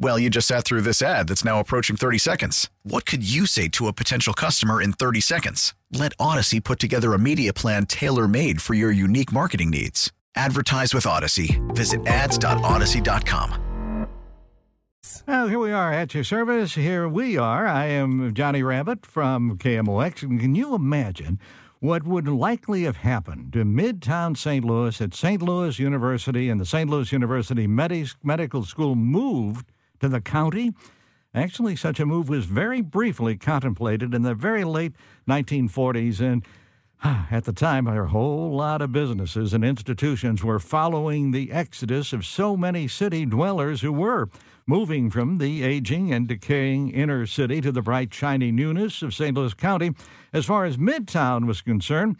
Well, you just sat through this ad that's now approaching 30 seconds. What could you say to a potential customer in 30 seconds? Let Audacy put together a media plan tailor made for your unique marketing needs. Advertise with Audacy. Visit ads.audacy.com. Well, here we are at your service. Here we are. I am Johnny Rabbitt from KMOX. Can you imagine what would likely have happened to Midtown St. Louis at St. Louis University and the St. Louis University Medi- Medical School moved to the county? Actually, such a move was very briefly contemplated in the very late 1940s, and at the time, a whole lot of businesses and institutions were following the exodus of so many city dwellers who were moving from the aging and decaying inner city to the bright, shiny newness of St. Louis County. As far as Midtown was concerned,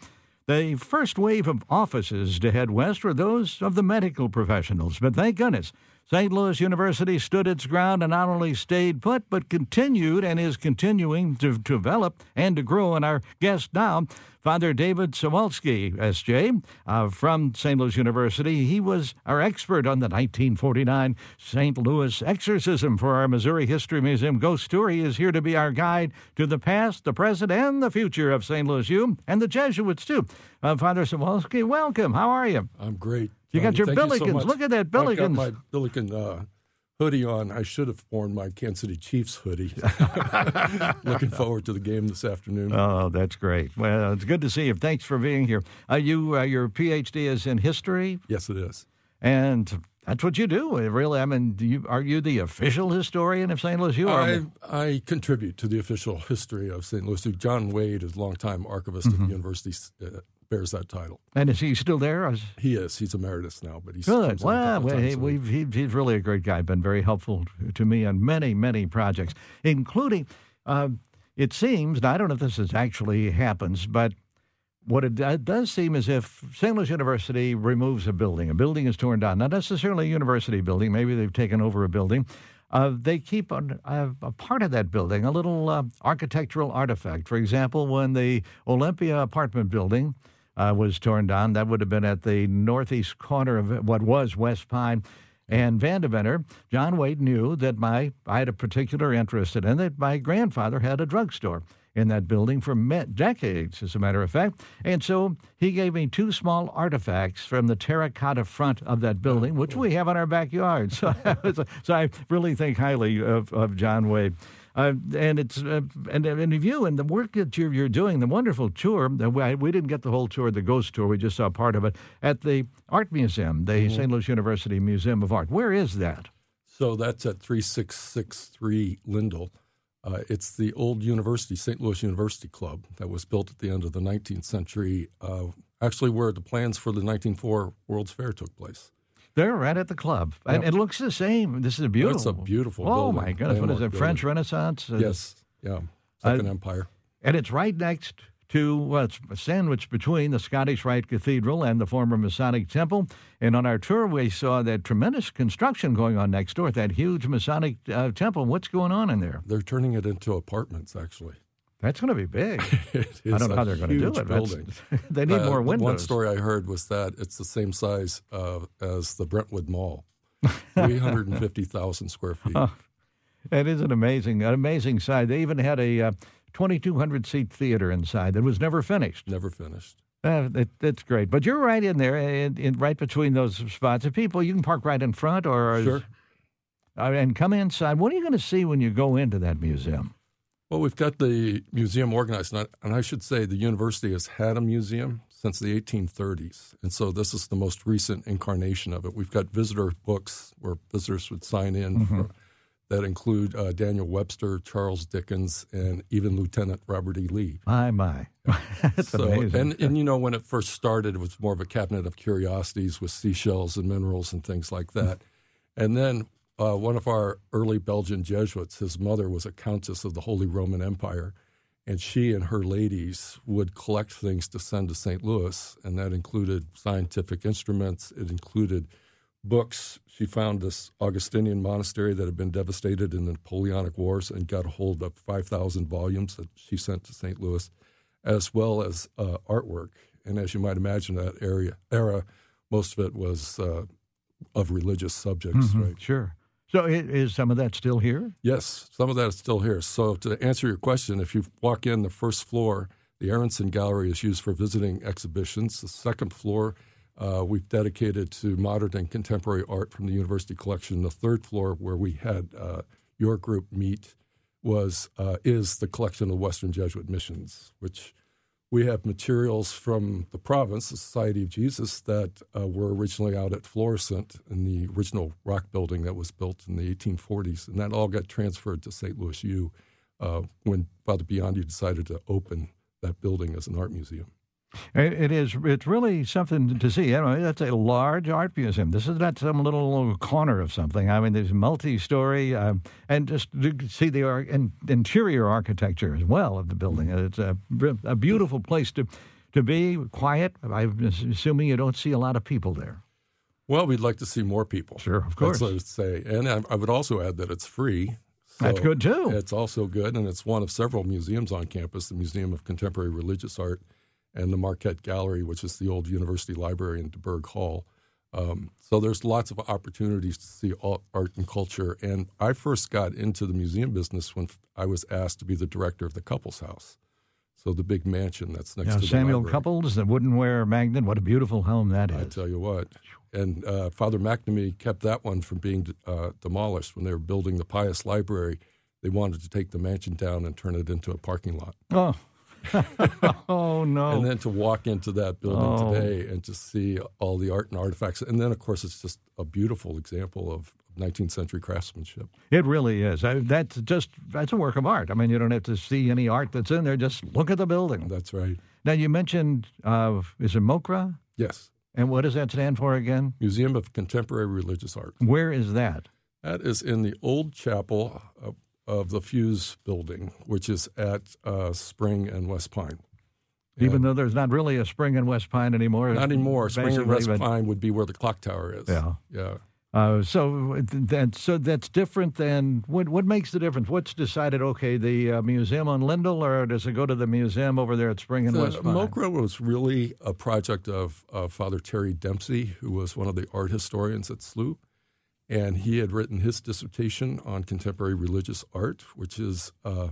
the first wave of offices to head west were those of the medical professionals. But thank goodness, St. Louis University stood its ground and not only stayed put, but continued and is continuing to develop and to grow. And our guest now, Father David Suwalsky, SJ, uh, from St. Louis University. He was our expert on the 1949 St. Louis exorcism for our Missouri History Museum Ghost Tour. He is here to be our guide to the past, the present, and the future of St. Louis U and the Jesuits, too. Uh, Father Suwalsky, welcome. How are you? I'm great. You got your Thank you so Look at that I've got my Billiken uh, hoodie on. I should have worn my Kansas City Chiefs hoodie. Looking forward to the game this afternoon. Oh, that's great. Well, it's good to see you. Thanks for being here. Uh, you, uh, your PhD is in history, yes, it is. and that's what you do. uh, Really, I mean, do you, are you the official historian of St. Louis? You are. I, I contribute to the official history of St. Louis. John Wade is longtime archivist Mm-hmm. at the university, uh, bears that title. and is he still there? Is- He is. He's emeritus now, but he's Good. Well, well, he, we've, he, he's really a great guy. Been very helpful to me on many, many projects, including. Uh, it seems, and I don't know if this is actually happens, but what it do- does seem as if St. Louis University removes a building. A building is torn down, not necessarily a university building. Maybe they've taken over a building. Uh, they keep a, a, a part of that building, a little uh, architectural artifact. For example, when the Olympia apartment building uh, was torn down, that would have been at the northeast corner of what was West Pine. And Vandeventer, John Wade knew that my I had a particular interest in it, that my grandfather had a drugstore in that building for decades, as a matter of fact. And so he gave me two small artifacts from the terracotta front of that building, which we have in our backyard. So, so I really think highly of, of John Wade. Uh, and it's uh, and and of you and the work that you're, you're doing, the wonderful tour. We, we didn't get the whole tour, the ghost tour. We just saw part of it at the Art Museum, the St. Louis University Museum of Art. Where is that? So that's at 3663 Lindell. Uh, it's the old university, St. Louis University Club, that was built at the end of the 19th century, uh, actually, where the plans for the 1904 World's Fair took place. They're right at the club, and it looks the same. This is a beautiful. It's a beautiful Oh building, my goodness! What is it? landmark French building. Renaissance? Uh, Yes, yeah, Second Empire. And it's right next to, well, it's sandwiched between the Scottish Rite Cathedral and the former Masonic Temple. And on our tour, we saw that tremendous construction going on next door, that huge Masonic uh, temple. What's going on in there? They're turning it into apartments, actually. That's going to be big. I don't know how they're going to do it. That's- Building. they need Uh, more windows. One story I heard was that it's the same size uh, as the Brentwood Mall, 350,000 square feet. It is an amazing, an amazing side. They even had a uh, 2,200 seat theater inside that was never finished. Never finished. Uh, it's great, but you're right in there, in, in right between those spots. And people, you can park right in front, or Sure. uh, and come inside. What are you going to see when you go into that museum? Well, we've got the museum organized, and I, and I should say the university has had a museum since the 1830s. And so this is the most recent incarnation of it. We've got visitor books where visitors would sign in for, that include uh, Daniel Webster, Charles Dickens, and even Lieutenant Robert E. Lee. My, my. That's so, amazing. And, and, you know, when it first started, it was more of a cabinet of curiosities with seashells and minerals and things like that. and then uh, one of our early Belgian Jesuits, his mother was a countess of the Holy Roman Empire, and she and her ladies would collect things to send to St. Louis, and that included scientific instruments. It included books. She found this Augustinian monastery that had been devastated in the Napoleonic Wars and got a hold of 5,000 volumes that she sent to St. Louis, as well as uh, artwork. And as you might imagine, that area era, most of it was uh, of religious subjects, Mhm, right? Sure. So is some of that still here? Yes, some of that is still here. So to answer your question, if you walk in the first floor, the Aronson Gallery is used for visiting exhibitions. The second floor uh, we've dedicated to modern and contemporary art from the university collection. The third floor, where we had uh, your group meet, was uh, is the collection of Western Jesuit missions, which we have materials from the province, the Society of Jesus, that uh, were originally out at Florissant in the original rock building that was built in the 1840s, and that all got transferred to St. Louis U uh, when Father Biondi decided to open that building as an art museum. It, it is. It's really something to see. I mean, that's a large art museum. This is not some little corner of something. I mean, there's multi-story, um, and just to see the ar- interior architecture as well of the building. It's a, a beautiful place to to be. Quiet. I'm assuming you don't see a lot of people there. Well, we'd like to see more people. Sure, of course. That's what I would say. And I, I would also add that it's free. That's good, too. It's also good, and it's one of several museums on campus the Museum of Contemporary Religious Art and the Marquette Gallery, which is the old university library in DuBourg Hall. Um, so there's lots of opportunities to see art and culture. And I first got into the museum business when I was asked to be the director of the Cupples House. So the big mansion that's next Now, to the Samuel library. Cupples, the woodenware magnet. What a beautiful home that is! I tell you what. And uh, Father McNamee kept that one from being uh, demolished when they were building the Pius Library. They wanted to take the mansion down and turn it into a parking lot. Oh. oh no! And then to walk into that building Oh. today and to see all the art and artifacts. And then, of course, it's just a beautiful example of 19th century craftsmanship. It really is. I, that's just that's a work of art. I mean, you don't have to see any art that's in there. Just look at the building. That's right. Now you mentioned uh, is it MOCRA? Yes. And what does that stand for again? Museum of Contemporary Religious Art. Where is that? That is in the old chapel of, of the Fusz building, which is at uh, Spring and West Pine. Even though there's not really a spring in West Pine anymore. Not anymore. Spring and West but- Pine would be where the clock tower is. Yeah. Yeah. Uh, so that so that's different than what what makes the difference? What's decided? Okay, the uh, museum on Lindell, or does it go to the museum over there at Spring and The West Pine? MOCRA was really a project of uh, Father Terry Dempsey, who was one of the art historians at SLU. And he had written his dissertation on contemporary religious art, which is, uh,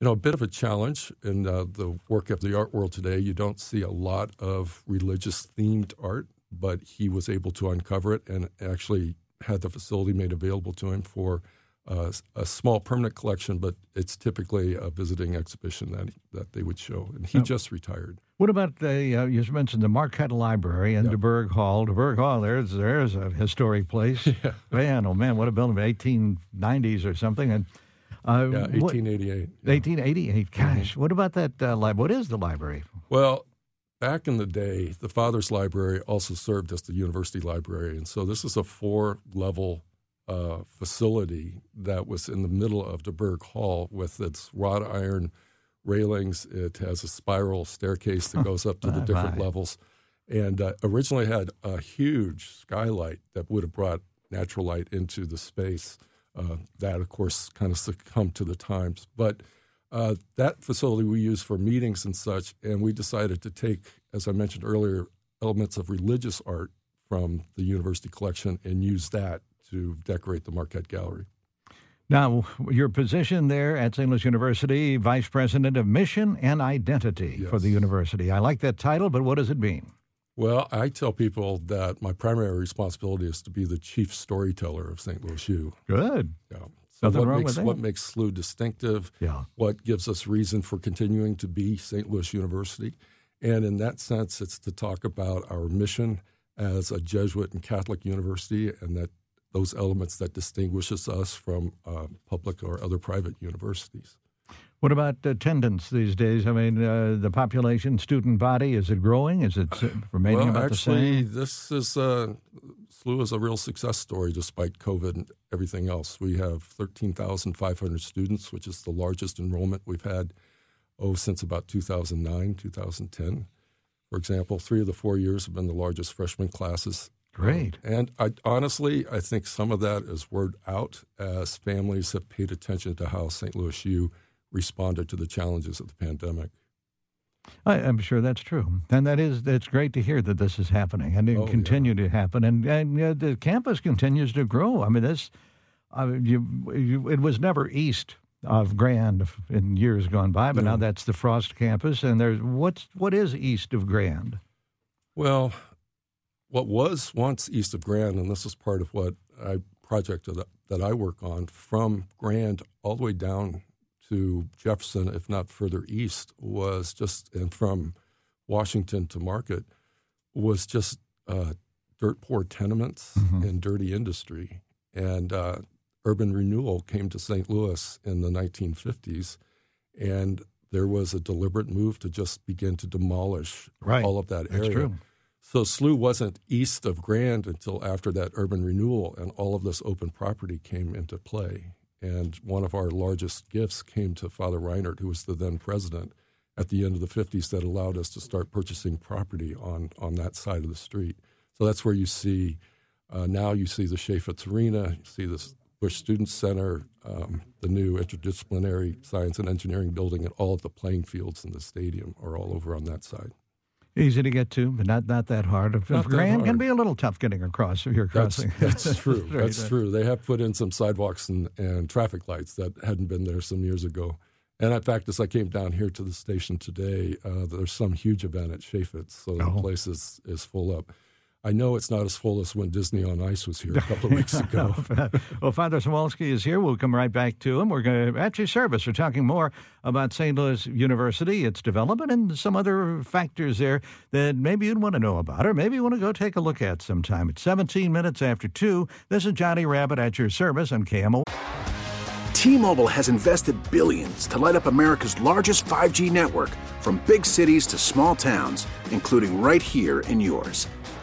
you know, a bit of a challenge in uh, the work of the art world today. You don't see a lot of religious themed art, but he was able to uncover it and actually had the facility made available to him for uh, a small permanent collection, but it's typically a visiting exhibition that that they would show. And he Now- just retired. What about the uh, you just mentioned the Marquette Library and DuBourg Hall? DuBourg Hall, there's there's a historic place. Man, oh man, what a building! 1890s or something, and uh, Yeah, what- 1888. 1888. Gosh, what about that uh? What is the library? Well, back in the day, the Father's Library also served as the university library. And so this is a four level uh, facility that was in the middle of DuBourg Hall with its wrought iron railings. It has a spiral staircase that goes up to the different levels. And uh, originally had a huge skylight that would have brought natural light into the space. Uh, that, of course, kind of succumbed to the times. But uh, that facility we use for meetings and such, and we decided to take, as I mentioned earlier, elements of religious art from the university collection and use that to decorate the Marquette Gallery. Now, your position there at St. Louis University, Vice President of Mission and Identity for the university. I like that title, but what does it mean? Well, I tell people that my primary responsibility is to be the chief storyteller of St. Louis U. Good. Yeah. So Nothing what wrong makes with that. what makes SLU distinctive? Yeah. What gives us reason for continuing to be St. Louis University? And in that sense, it's to talk about our mission as a Jesuit and Catholic university, and that those elements that distinguishes us from uh, public or other private universities. What about attendance these days? I mean, uh, the population, student body, is it growing? Is it remaining well, about actually, the same? this is uh, SLU is a real success story despite COVID and everything else. We have 13,500 students, which is the largest enrollment we've had oh since about 2009, 2010. For example, three of the four years have been the largest freshman classes. Great. Um, and I, honestly, I think some of that is word out as families have paid attention to how St. Louis U responded to the challenges of the pandemic. I, am sure that's true, and that is it's great to hear that this is happening and it oh, continue yeah. to happen, and and uh, the campus continues to grow. I mean, this uh, you, you, it was never east of Grand in years gone by, but now that's the Frost campus, and there's what's what is east of Grand? Well, what was once east of Grand, and this is part of what I project that, that I work on from Grand all the way down to Jefferson, if not further east, was just, and from Washington to Market, was just uh, dirt poor tenements mm-hmm. and dirty industry. And uh, urban renewal came to St. Louis in the 1950s, and there was a deliberate move to just begin to demolish right. all of that That's area. So SLU wasn't east of Grand until after that urban renewal, and all of this open property came into play. And one of our largest gifts came to Father Reinert, who was the then president at the end of the 50s, that allowed us to start purchasing property on, on that side of the street. So that's where you see uh, now you see the Chaifetz Arena, you see the Busch Student Center, um, the new interdisciplinary science and engineering building, and all of the playing fields in the stadium are all over on that side. Easy to get to, but not not that hard. Not Grand that can be a little tough getting across if you're crossing. That's, that's true. right. That's true. They have put in some sidewalks and, and traffic lights that hadn't been there some years ago. And in fact, as I came down here to the station today, uh, there's some huge event at Chaifetz, so oh. the place is, is full up. I know it's not as full as when Disney on Ice was here a couple of weeks ago. well, Father Suwalsky is here. We'll come right back to him. We're going to, at your service, we're talking more about St. Louis University, its development, and some other factors there that maybe you'd want to know about, or maybe you want to go take a look at sometime. It's 17 minutes after 2. This is Johnny Rabbitt at your service on KMO. T-Mobile has invested billions to light up America's largest 5G network from big cities to small towns, including right here in yours.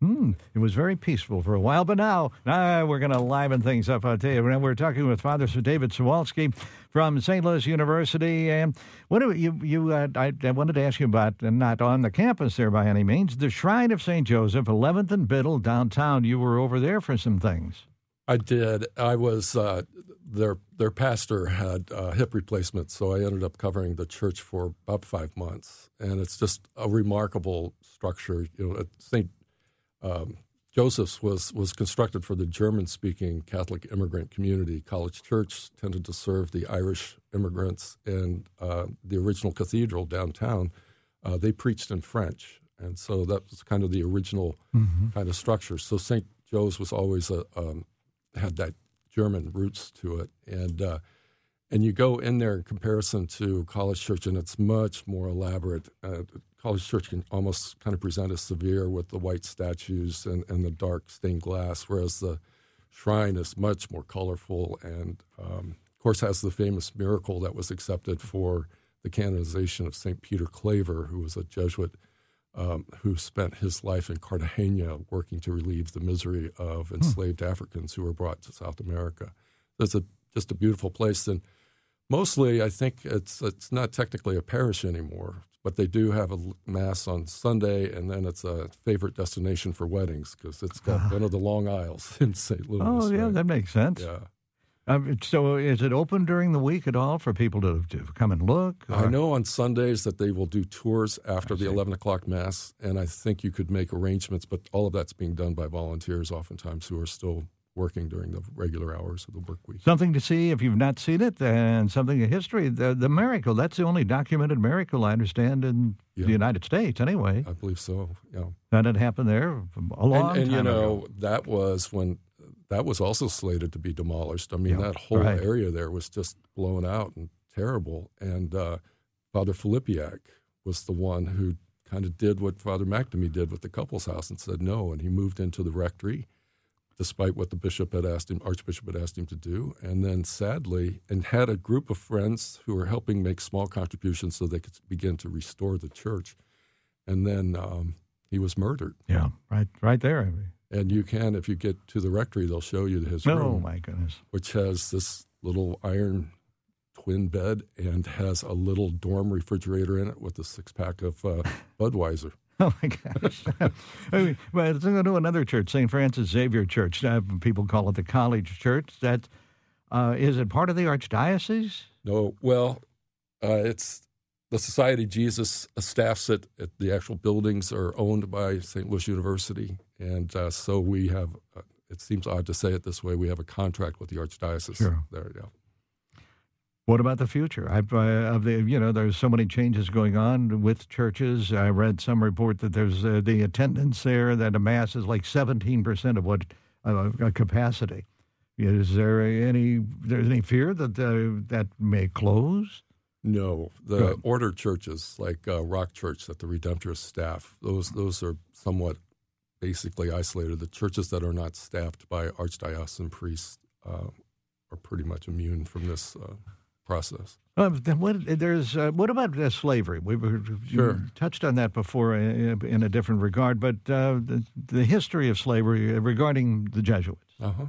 Hmm, it was very peaceful for a while, but now, we're going to liven things up. I'll tell you. We're talking with Father Sir David Suwalsky from St. Louis University. And what do you you? Uh, I, I, wanted to ask you about, uh, not on the campus there by any means, the Shrine of St. Joseph, 11th and Biddle downtown. You were over there for some things. I did. I was uh, their their pastor had hip replacement, so I ended up covering the church for about five months, and it's just a remarkable structure. You know, St um, Joseph's was was constructed for the German speaking Catholic immigrant community. College Church tended to serve the Irish immigrants, and uh, the original cathedral downtown uh, they preached in French, and so that was kind of the original mm-hmm. kind of structure. So St. Joe's was always a um, had that German roots to it, and uh, and you go in there in comparison to College Church, and it's much more elaborate. Uh, College Church can almost kind of present as severe with the white statues and, and the dark stained glass, whereas the shrine is much more colorful and, um, of course, has the famous miracle that was accepted for the canonization of St. Peter Claver, who was a Jesuit um, who spent his life in Cartagena working to relieve the misery of enslaved hmm. Africans who were brought to South America. It's a, just a beautiful place. And Mostly, I think it's it's not technically a parish anymore, but they do have a mass on Sunday, and then it's a favorite destination for weddings because it's got one of the long aisles in St. Louis. Oh, yeah, right? that makes sense. yeah. Um, so, is it open during the week at all for people to, to come and look? I know on Sundays that they will do tours after the see. 11 o'clock mass, and I think you could make arrangements, but all of that's being done by volunteers oftentimes who are still working during the regular hours of the work week. Something to see if you've not seen it, and something in history. The, the miracle, that's the only documented miracle I understand in Yeah. the United States, anyway. I believe so, yeah. That had happened there a long and, and time you know ago. that was when that was also slated to be demolished. I mean, Yeah, that whole right. area there was just blown out and terrible. And uh, Father Filipiak was the one who kind of did what Father McNamee did with the Cupples house and said no, and he moved into the rectory, despite what the bishop had asked him, Archbishop had asked him to do. And then, sadly, and had a group of friends who were helping make small contributions so they could begin to restore the church. And then um, he was murdered. Yeah, right, right there. And you can, if you get to the rectory, they'll show you his Oh room, my goodness! which has this little iron twin bed and has a little dorm refrigerator in it with a six pack of uh, Budweiser. Oh my gosh! I mean, well, let's go to another church, St. Francis Xavier Church. Uh, people call it the College Church. That uh, is it part of the archdiocese? No, well, uh, it's the Society of Jesus staffs it. The actual buildings are owned by St. Louis University, and uh, so we have. Uh, it seems odd to say it this way. We have a contract with the archdiocese. Sure. There, yeah. What about the future? I've, uh, of the, you know, there's so many changes going on with churches. I read some report that there's uh, the attendance there that a mass is like 17 percent of what uh, a capacity. Is there any there's any fear that uh, that may close? No, the Good. order churches like uh, Rock Church that the Redemptorist staff, those those are somewhat basically isolated. The churches that are not staffed by archdiocesan priests uh, are pretty much immune from this uh, process. Uh, then what, there's uh, what about uh, slavery? We were Sure. touched on that before in, in a different regard, but uh, the, the history of slavery uh, regarding the Jesuits. Uh-huh.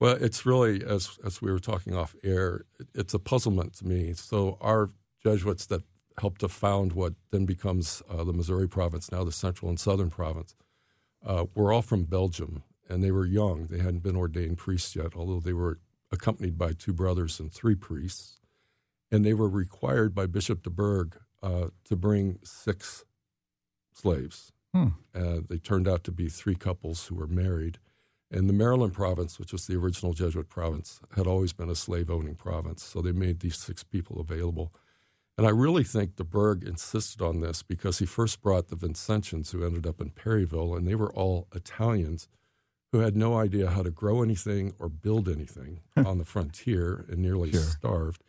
Well, it's really as as we were talking off air, it, it's a puzzlement to me. So our Jesuits that helped to found what then becomes uh, the Missouri province, now the Central and Southern province, uh, were all from Belgium, and they were young. They hadn't been ordained priests yet, although they were accompanied by two brothers and three priests, and they were required by Bishop DuBourg uh, to bring six slaves. Hmm. Uh, they turned out to be three couples who were married. And the Maryland province, which was the original Jesuit province, had always been a slave owning province. So they made these six people available. And I really think DuBourg insisted on this because he first brought the Vincentians, who ended up in Perryville, and they were all Italians who had no idea how to grow anything or build anything on the frontier and nearly Sure. starved.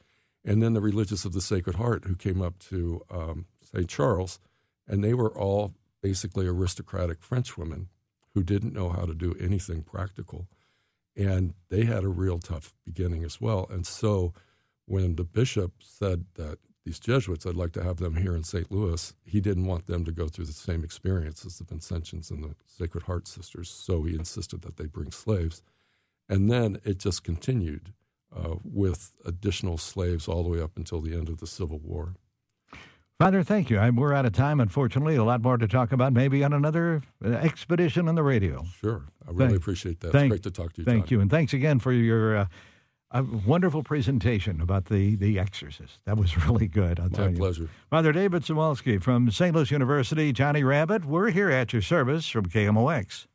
And then the religious of the Sacred Heart, who came up to um, St. Charles, and they were all basically aristocratic French women who didn't know how to do anything practical. And they had a real tough beginning as well. And so when the bishop said that these Jesuits, I'd like to have them here in St. Louis, he didn't want them to go through the same experience as the Vincentians and the Sacred Heart sisters. So he insisted that they bring slaves. And then it just continued uh, with additional slaves all the way up until the end of the Civil War. Father, thank you. I, we're out of time, unfortunately. A lot more to talk about, maybe on another uh, expedition on the radio. Sure. I really Thank- appreciate that. thank- it's great to talk to you, Thank John. you, and thanks again for your uh, uh, wonderful presentation about the the Exorcist. That was really good. I'll tell My you. pleasure. Father David Suwalsky from St. Louis University, Johnny Rabbitt. We're here at your service from KMOX.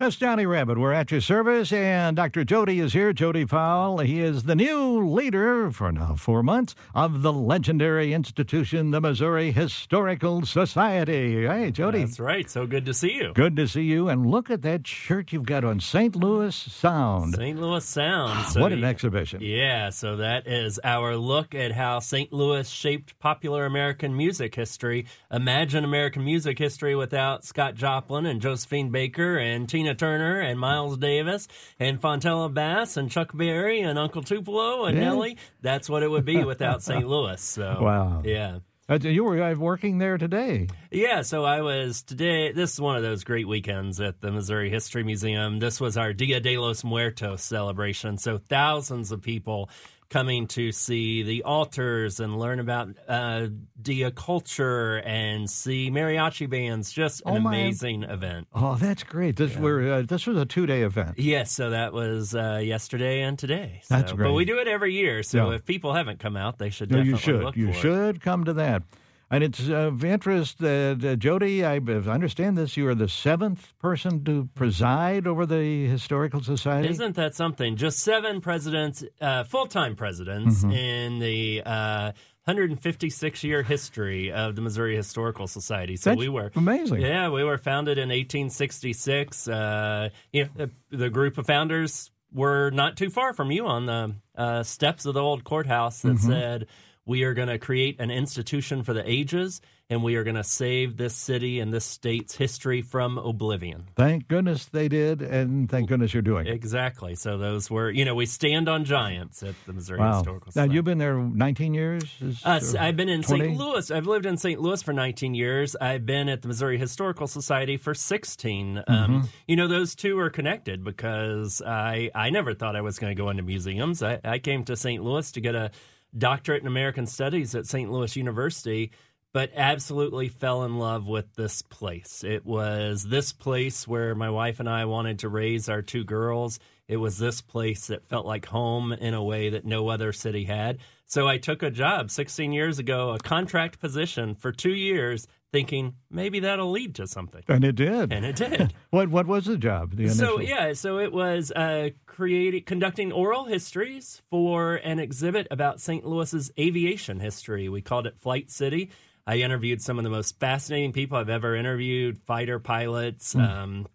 That's Johnny Rabbitt. We're at your service, and Dr. Jody is here. Jody Sowell. He is the new leader for now four months of the legendary institution, the Missouri Historical Society. Hey, Jody. That's right. So good to see you. Good to see you. And look at that shirt you've got on St. Louis Sound. St. Louis Sound. Ah, so what an exhibition. Yeah, so that is our look at how St. Louis shaped popular American music history. Imagine American music history without Scott Joplin and Josephine Baker and Tina Turner and Miles Davis and Fontella Bass and Chuck Berry and Uncle Tupelo and Yeah. Nelly. That's what it would be without St. Louis. So Wow. yeah. Uh, you were uh, working there today. Yeah, so I was today. This is one of those great weekends at the Missouri History Museum. This was our Dia de los Muertos celebration. So thousands of people coming to see the altars and learn about uh, Dia culture and see mariachi bands. Just an Oh, amazing event. Oh, that's great. This were uh, this was a two day event. Yes, so that was uh, yesterday and today. So, That's But we do it every year, so Yeah. if people haven't come out, they should No, you should. look You for it. should come to that. And it's of interest that uh, Jody, I understand this. You are the seventh person to preside over the Historical Society. Isn't that something? Just seven presidents, uh, full time presidents Mm-hmm. in the uh, 156 year history of the Missouri Historical Society. So That's we were amazing. Yeah, we were founded in 1866. Uh, you know, the, the group of founders were not too far from you on the uh, steps of the old courthouse that Mm-hmm. said, We are going to create an institution for the ages, and we are going to save this city and this state's history from oblivion. Thank goodness they did, and thank goodness you're doing it. Exactly. So those were, you know, we stand on giants at the Missouri Wow. Historical Society. Now you've been there 19 years. Is- Uh, I've been in 20? St. Louis. I've lived in St. Louis for 19 years. I've been at the Missouri Historical Society for 16. Mm-hmm. Um, you know, those two are connected because I I never thought I was going to go into museums. I, I came to St. Louis to get a doctorate in American Studies at St. Louis University. But absolutely fell in love with this place. It was this place where my wife and I wanted to raise our two girls. It was this place that felt like home in a way that no other city had. So I took a job 16 years ago, a contract position for two years, thinking maybe that'll lead to something. And it did. And it did. What what was the job? The so yeah, so it was uh, creating, conducting oral histories for an exhibit about St. Louis's aviation history. We called it Flight City. I interviewed some of the most fascinating people I've ever interviewed: fighter pilots. Hmm. Um,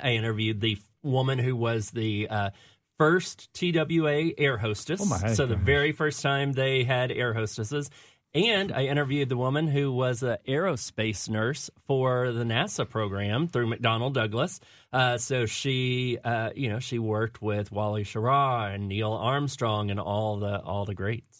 I interviewed the woman who was the uh, first TWA air hostess. Oh, so the very first time they had air hostesses. And I interviewed the woman who was an aerospace nurse for the NASA program through McDonnell Douglas. Uh, so she, uh, you know, she worked with Wally Schirra and Neil Armstrong and all the all the greats.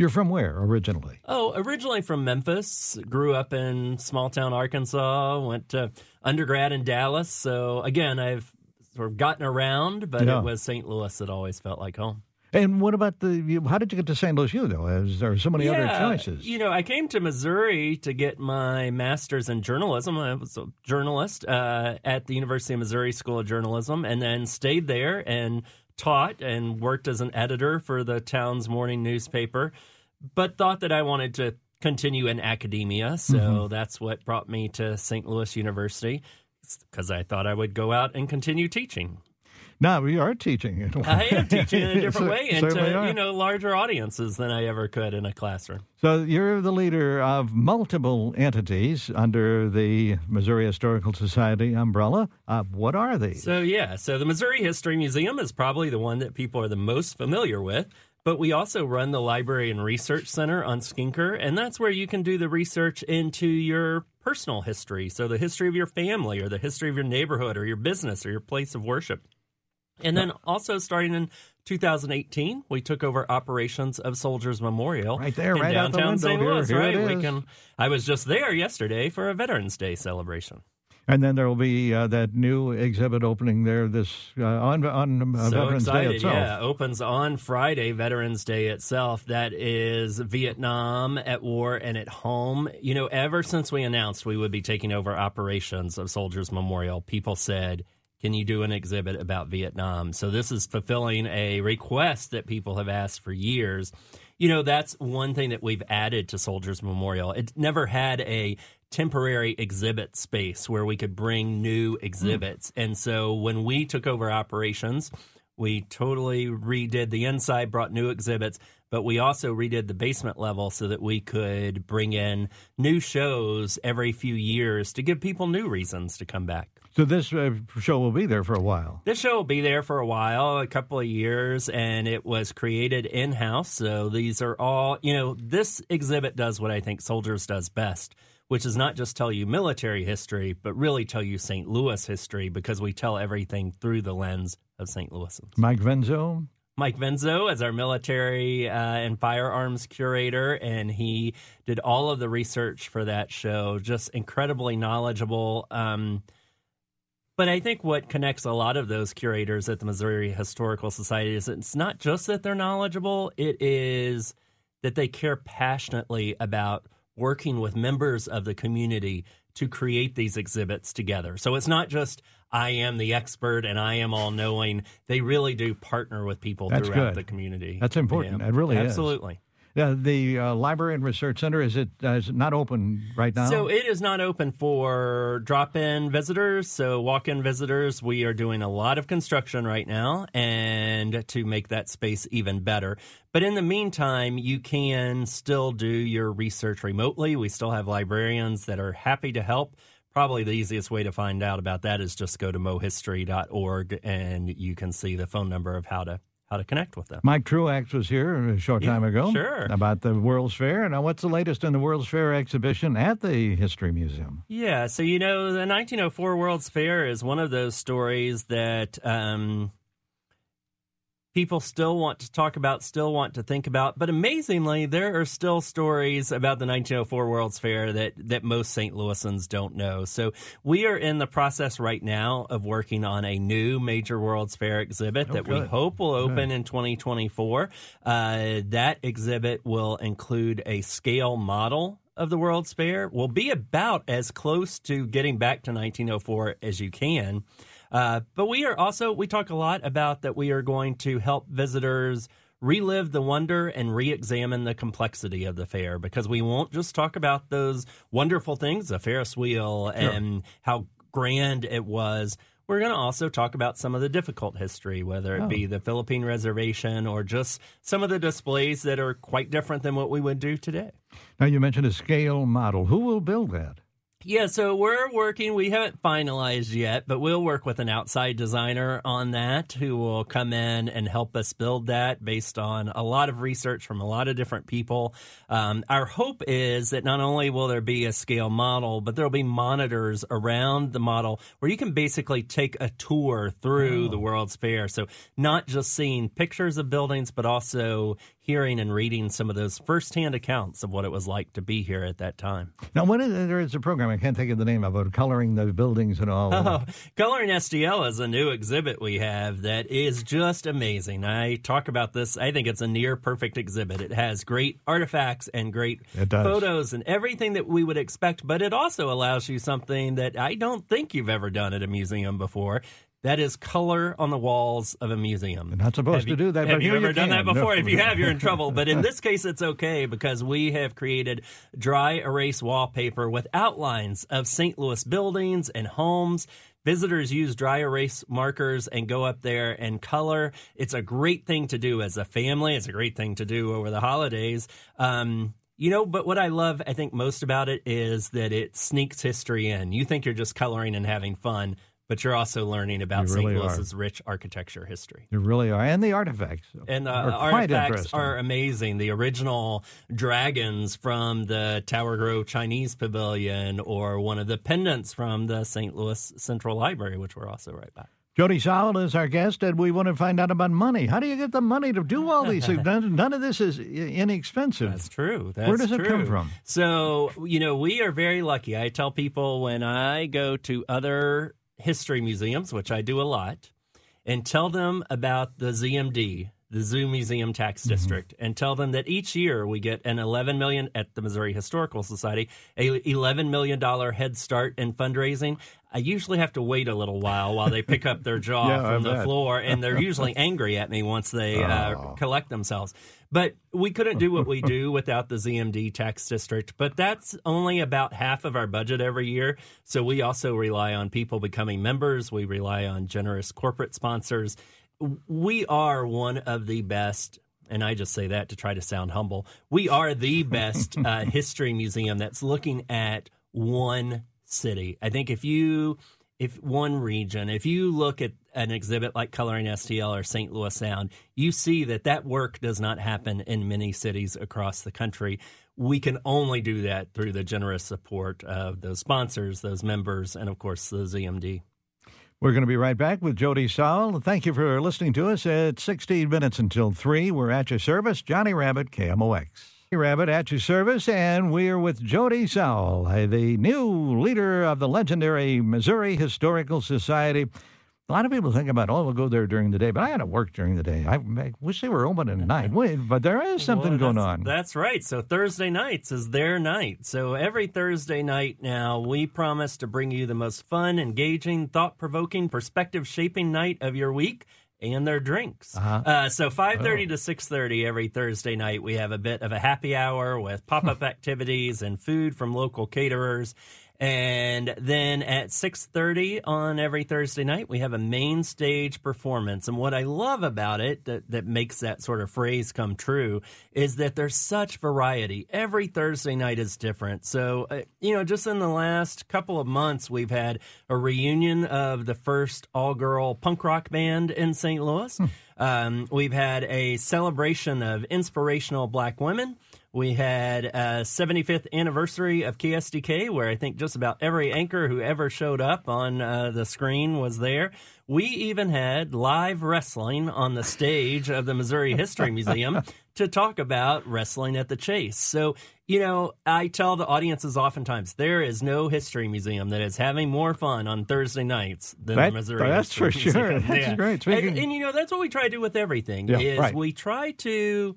You're from where originally? Oh, originally from Memphis, grew up in small town Arkansas, went to undergrad in Dallas. So again, I've sort of gotten around, but Yeah. it was St. Louis that always felt like home. And what about the? You, how did you get to St. Louis U though? Is there are so many other choices? You know, I came to Missouri to get my master's in journalism. I was a journalist uh, at the University of Missouri School of Journalism, and then stayed there and taught and worked as an editor for the town's morning newspaper. But thought that I wanted to continue in academia, so Mm-hmm. that's what brought me to St. Louis University because I thought I would go out and continue teaching. Now we are teaching. I am teaching in a different way and to you know larger audiences than I ever could in a classroom. So you're the leader of multiple entities under the Missouri Historical Society umbrella. Uh, what are these? So yeah, so the Missouri History Museum is probably the one that people are the most familiar with. But we also run the Library and Research Center on Skinker, and that's where you can do the research into your personal history. So the history of your family, or the history of your neighborhood, or your business, or your place of worship. And then also starting in 2018, we took over operations of Soldiers Memorial Right there, in right the downtown window St. Louis. Here right, it we can. I was just there yesterday for a Veterans Day celebration. and then there will be uh, that new exhibit opening there this uh, on on uh, so Veterans excited, Day itself. Yeah, opens on Friday, Veterans Day itself. That is Vietnam at war and at home. You know, ever since we announced we would be taking over operations of Soldiers Memorial, people said, "Can you do an exhibit about Vietnam?" So this is fulfilling a request that people have asked for years. You know, that's one thing that we've added to Soldiers Memorial. It never had a temporary exhibit space where we could bring new hmm. exhibits. And so when we took over operations, we totally redid the inside, brought new exhibits, but we also redid the basement level so that we could bring in new shows every few years to give people new reasons to come back. So this uh, show will be there for a while. This show will be there for a while, a couple of years, and it was created in house. So these are all, you know, this exhibit does what I think Soldiers does best, which is not just tell you military history, but really tell you St. Louis history because we tell everything through the lens of St. Louisans. Mike Venzo. Mike Venzo as our military uh, and firearms curator, and he did all of the research for that show. Just incredibly knowledgeable. Um, But I think what connects a lot of those curators at the Missouri Historical Society is it's not just that they're knowledgeable, it is that they care passionately about working with members of the community to create these exhibits together. So it's not just I am the expert and I am all knowing. They really do partner with people That's throughout good. the community. That's important. Yeah. It really is. Absolutely. Uh, the uh, Library and Research Center is it uh, is it not open right now? So it is not open for drop-in visitors. So walk-in visitors, we are doing a lot of construction right now, and to make that space even better. But in the meantime, you can still do your research remotely. We still have librarians that are happy to help. Probably the easiest way to find out about that is just go to mohistory.org and you can see the phone number of how to how to connect with them. Mike Truax was here a short Yeah, time ago. sure. About the World's Fair. Now, what's the latest in the World's Fair exhibition at the History Museum? Yeah, so you know, the 1904 World's Fair is one of those stories that um, people still want to talk about, still want to think about. But amazingly, there are still stories about the 1904 World's Fair that, that most St. Louisans don't know. So we are in the process right now of working on a new major World's Fair exhibit Oh, that we hope will open in 2024. Uh, that exhibit will include a scale model of the World's Fair will be about as close to getting back to 1904 as you can. Uh, but we are also, we talk a lot about that we are going to help visitors relive the wonder and re examine the complexity of the fair because we won't just talk about those wonderful things, the Ferris wheel and how grand it was. We're going to also talk about some of the difficult history, whether it be the Philippine reservation or just some of the displays that are quite different than what we would do today. Now, you mentioned a scale model. Who will build that? Yeah, so we're working. We haven't finalized yet, but we'll work with an outside designer on that who will come in and help us build that based on a lot of research from a lot of different people. Um, our hope is that not only will there be a scale model, but there'll be monitors around the model where you can basically take a tour through the World's Fair. So not just seeing pictures of buildings, but also hearing and reading some of those firsthand accounts of what it was like to be here at that time. Now, what is, there is a program, I can't think of the name of it, coloring the buildings and all. Oh, Coloring STL is a new exhibit we have that is just amazing. I talk about this. I think it's a near perfect exhibit. It has great artifacts and great photos and everything that we would expect, but it also allows you something that I don't think you've ever done at a museum before. That is color on the walls of a museum. You're not supposed Have to you- do that, Have but you ever you done that before? No. If you have, you're in trouble. But in this case, it's okay because we have created dry erase wallpaper with outlines of St. Louis buildings and homes. Visitors use dry erase markers and go up there and color. It's a great thing to do as a family. It's a great thing to do over the holidays. Um, you know, but what I love, I think, most about it is that it sneaks history in. You think you're just coloring and having fun, but you're also learning about You St. really are. Louis's rich architecture history. You really are. And the artifacts. And the are uh, artifacts are amazing. The original dragons from the Tower Grove Chinese Pavilion, or one of the pendants from the St. Louis Central Library, which we're also right back. Jody Sowell is our guest, and we want to find out about money. How do you get the money to do all these things? None, none of this is inexpensive. That's true. That's Where does it come from? So, you know, we are very lucky. I tell people when I go to other history museums, which I do a lot, and tell them about the ZMD, the Zoo Museum Tax Mm-hmm. District, and tell them that each year we get an 11 million at the Missouri Historical Society, a 11 million dollar head start in fundraising. I usually have to wait a little while while they pick up their jaw Yeah, I from the bet. floor, and they're usually angry at me once they uh, Oh. collect themselves. But we couldn't do what we do without the ZMD tax district. But that's only about half of our budget every year. So we also rely on people becoming members. We rely on generous corporate sponsors. We are one of the best. And I just say that to try to sound humble. We are the best uh, history museum that's looking at one city. I think if you if one region, if you look at an exhibit like Coloring STL or St. Louis Sound, you see that that work does not happen in many cities across the country. We can only do that through the generous support of those sponsors, those members, and of course the ZMD. We're going to be right back with Jody Sowell. Thank you for listening to us at 16 minutes until 3. We're at your service. Johnny Rabbitt, KMOX. Rabbitt at your service, and we're with Jody uh, the new leader of the legendary Missouri Historical Society. A lot of people think about, oh, we'll go there during the day, but I had to work during the day. I, I wish they were open at night, but there is something Well, going on. That's right. So Thursday nights is their night. So every Thursday night now, we promise to bring you the most fun, engaging, thought provoking, perspective shaping night of your week. And their drinks. Uh-huh. Uh, so 5.30 Oh. to 6.30 every Thursday night, we have a bit of a happy hour with pop-up activities and food from local caterers. And then at 6:30 on every Thursday night, we have a main stage performance. And what I love about it that, that makes that sort of phrase come true is that there's such variety. Every Thursday night is different. So, uh, you know, just in the last couple of months, we've had a reunion of the first all-girl punk rock band in St. Louis. Um, we've had a celebration of inspirational black women. We had a 75th anniversary of KSDK, where I think just about every anchor who ever showed up on uh, the screen was there. We even had live wrestling on the stage of the Missouri History Museum to talk about wrestling at the Chase. So, you know, I tell the audiences oftentimes there is no history museum that is having more fun on Thursday nights than That- the Missouri that's History for sure. Museum. That's great. And, and, you know, that's what we try to do with everything Yeah, is right. we try to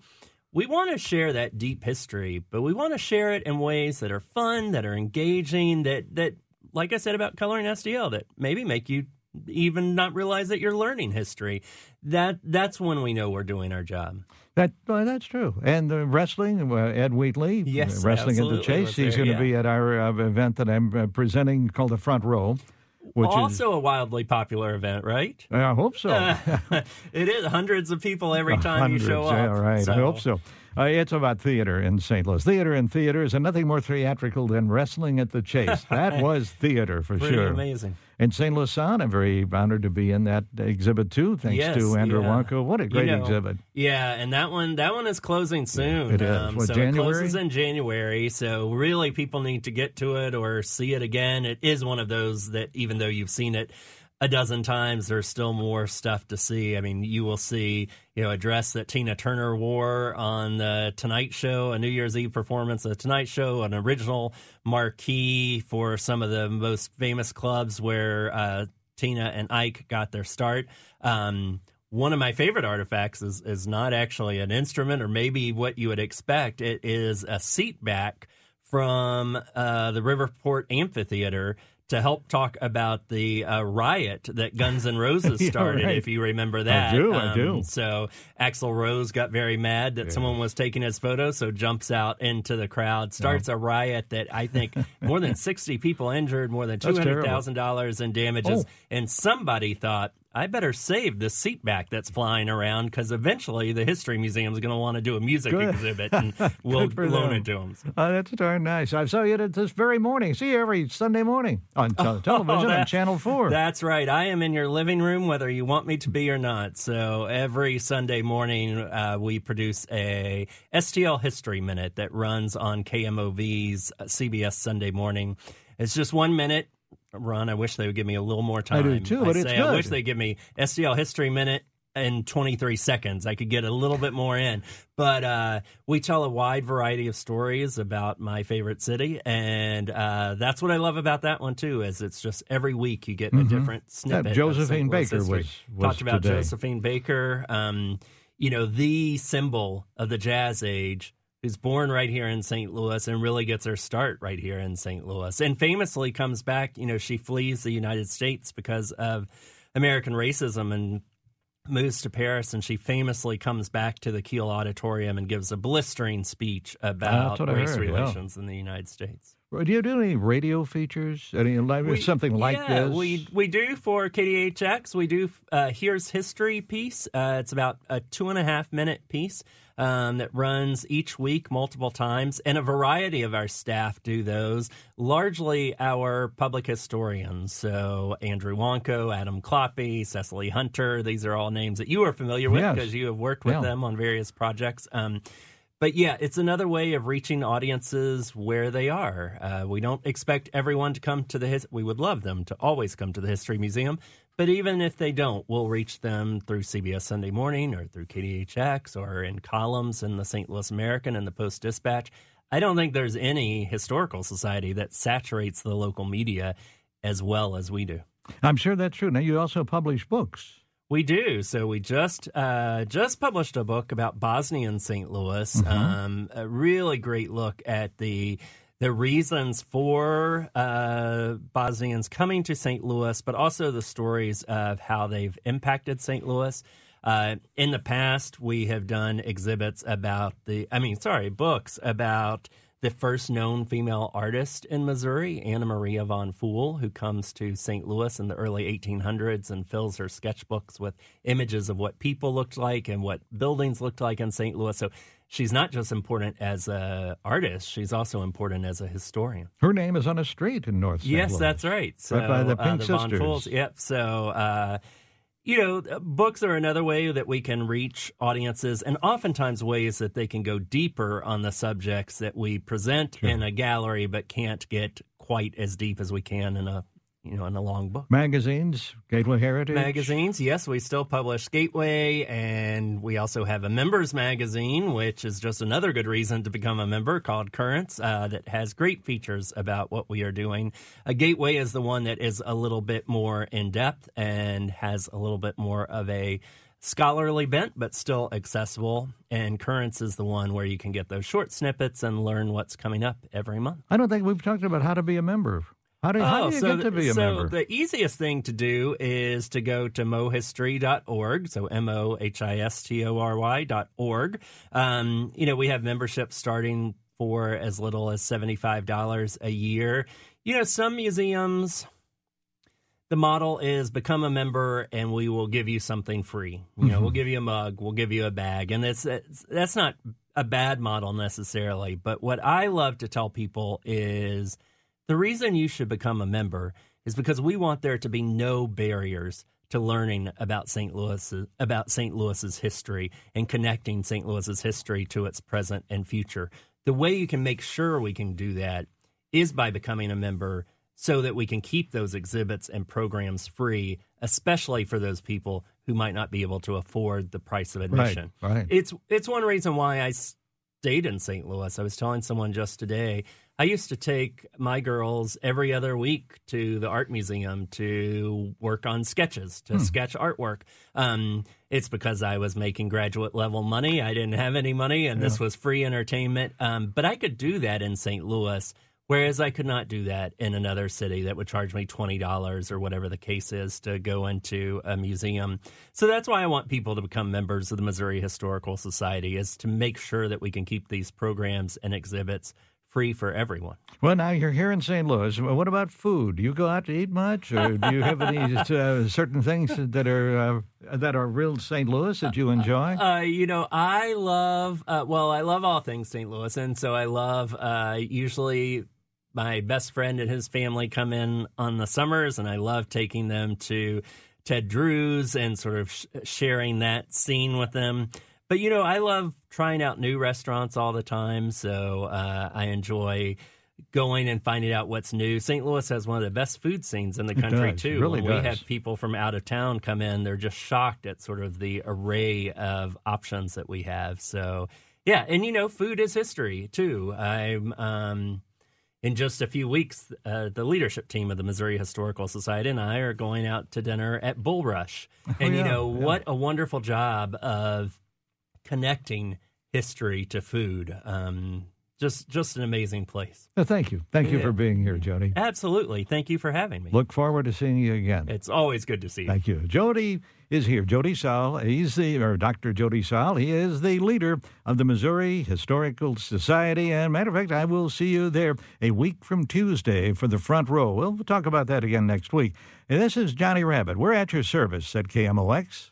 we want to share that deep history, but we want to share it in ways that are fun, that are engaging, that that like I said about coloring STL, that maybe make you even not realize that you're learning history. That that's when we know we're doing our job. That well, that's true. And the wrestling, uh, Ed Wheatley, Yes, uh, wrestling at the Chase. He's going to yeah. be at our uh, event that I'm uh, presenting called the Front Row, which also a wildly popular event, right? I hope so. it is hundreds of people every time Hundreds, you show up. Yeah, right. I hope so. Uh, it's about theater in St. Louis. Theater and theaters, and nothing more theatrical than wrestling at the Chase. That was theater for Pretty sure. amazing. And St. Louis Sound, I'm very honored to be in that exhibit too, thanks Yes, to Andrew yeah. Wonko. What a You great know, exhibit. Yeah, and that one that one is closing soon. Um, it is. What, so January? it closes in January. So really, people need to get to it or see it again. It is one of those that even though you've seen it a dozen times, there's still more stuff to see. I mean, you will see you know a dress that Tina Turner wore on the Tonight Show, a New Year's Eve performance of the Tonight Show, an original marquee for some of the most famous clubs where. Uh, Tina and Ike got their start. Um, one of my favorite artifacts is is not actually an instrument or maybe what you would expect. It is a seat back from uh, the Riverport Amphitheater to help talk about the uh, riot that Guns N' Roses Yeah, started, right. if you remember that. Um, do, I do. So Axl Rose got very mad that someone was taking his photo, so jumps out into the crowd, starts a riot that I think more than 60 people injured, more than $200,000 in damages. Oh. And somebody thought, I better save the seat back that's flying around because eventually the History Museum is going to want to do a music Good. exhibit and we'll loan them. it to them. Oh, that's darn nice. I saw you at this very morning. See you every Sunday morning on te- television on Oh, that- Channel 4. That's right. I am in your living room, whether you want me to be or not. So every Sunday morning, uh, we produce a STL History Minute that runs on KMOV's uh, CBS Sunday morning. It's just one minute. Ron, I wish they would give me a little more time. I do too, but it's say I wish they give me STL History Minute in 23 seconds. I could get a little bit more in. But uh, we tell a wide variety of stories about my favorite city, and uh, that's what I love about that one too. Is it's just every week you get a different snippet. Mm-hmm. Josephine Baker was- was talked about today. Josephine Baker. Um, you know, the symbol of the jazz age. Who's born right here in St. Louis and really gets her start right here in St. Louis, and famously comes back. You know, she flees the United States because of American racism and moves to Paris and she famously comes back to the Kiel Auditorium and gives a blistering speech about ah, I race heard, yeah. relations in the United States. Do you do any radio features? Any like, We- something like yeah, this? we we do for KDHX. We do uh, here's history piece. Uh, it's about a two and a half minute piece um, that runs each week multiple times, and a variety of our staff do those. Largely our public historians, so Andrew Wanko, Adam Kloppe, Cecily Hunter. These are all names that you are familiar with Yes. because you have worked with Yeah. them on various projects. Um, but yeah, it's another way of reaching audiences where they are. Uh, we don't expect everyone to come to the his- we would love them to always come to the History Museum, but even if they don't, we'll reach them through CBS Sunday Morning or through KDHX or in columns in the St. Louis American and the Post Dispatch. I don't think there's any historical society that saturates the local media as well as we do. I'm sure that's true. Now, you also publish books. We do. So we just uh, just published a book about Bosnian St. Louis. Mm-hmm. Um, a really great look at the the reasons for uh, Bosnians coming to St. Louis, but also the stories of how they've impacted St. Louis. Uh, in the past, we have done exhibits about the, I mean, sorry, books about the first known female artist in Missouri, Anna Maria von Phul, who comes to St. Louis in the early 1800s and fills her sketchbooks with images of what people looked like and what buildings looked like in St. Louis. So she's not just important as an artist, she's also important as a historian. Her name is on a street in North St. Yes, Louis. that's right. So, Right by the uh, Pink the Von Sisters. Phuls- Yep. So, uh, you know, uh, books are another way that we can reach audiences, and oftentimes ways that they can go deeper on the subjects that we present in a gallery, but can't get quite as deep as we can in a you know in a long book. Magazines, Gateway Heritage. Magazines, yes, we still publish Gateway, and we also have a members magazine, which is just another good reason to become a member called Currents, uh, that has great features about what we are doing. A Gateway is the one that is a little bit more in depth and has a little bit more of a scholarly bent, but still accessible. And Currents is the one where you can get those short snippets and learn what's coming up every month. I don't think we've talked about how to be a member. How do, how Oh, do you so get to be a so member? the easiest thing to do is to go to mohistory.org. So M O H I S T O R Y dot org. Um, you know, we have memberships starting for as little as $75 a year. You know, some museums, the model is become a member and we will give you something free. You know, we'll give you a mug, we'll give you a bag. And it's, it's that's not a bad model necessarily. But what I love to tell people is the reason you should become a member is because we want there to be no barriers to learning about St. Louis about St. Louis's history and connecting St. Louis's history to its present and future. The way you can make sure we can do that is by becoming a member so that we can keep those exhibits and programs free, especially for those people who might not be able to afford the price of admission. right. It's it's one reason why I stayed in St. Louis. I was telling someone just today. I used to take my girls every other week to the art museum to work on sketches, to sketch artwork. Um, it's because I was making graduate level money. I didn't have any money, and this was free entertainment. Um, but I could do that in St. Louis. Whereas I could not do that in another city that would charge me $20 or whatever the case is to go into a museum. So that's why I want people to become members of the Missouri Historical Society is to make sure that we can keep these programs and exhibits free for everyone. Well, now you're here in St. Louis. What about food? Do you go out to eat much, or do you have any uh, certain things that are uh, that are real St. Louis that you enjoy? Uh, you know, I love, uh, well, I love all things St. Louis. And so I love, uh, usually my best friend and his family come in on the summers, and I love taking them to Ted Drewes and sort of sh- sharing that scene with them. But, you know, I love trying out new restaurants all the time. So uh, I enjoy going and finding out what's new. St. Louis has one of the best food scenes in the country, does. too. Really when we have people from out of town come in, they're just shocked at sort of the array of options that we have. So, yeah, and you know, food is history too. I'm um, in just a few weeks, uh, the leadership team of the Missouri Historical Society and I are going out to dinner at Bulrush, and you Oh, yeah, know yeah. what a wonderful job of connecting history to food. Um, just, just an amazing place. Thank you. Thank you for being here, Jody. Absolutely. Thank you for having me. Look forward to seeing you again. It's always good to see you. Thank you. Jody is here. Jody Sowell. He's the, or Dr. Jody Sowell. He is the leader of the Missouri Historical Society. And matter of fact, I will see you there a week from Tuesday for the front row. We'll talk about that again next week. And this is Johnny Rabbitt. We're at your service at KMOX.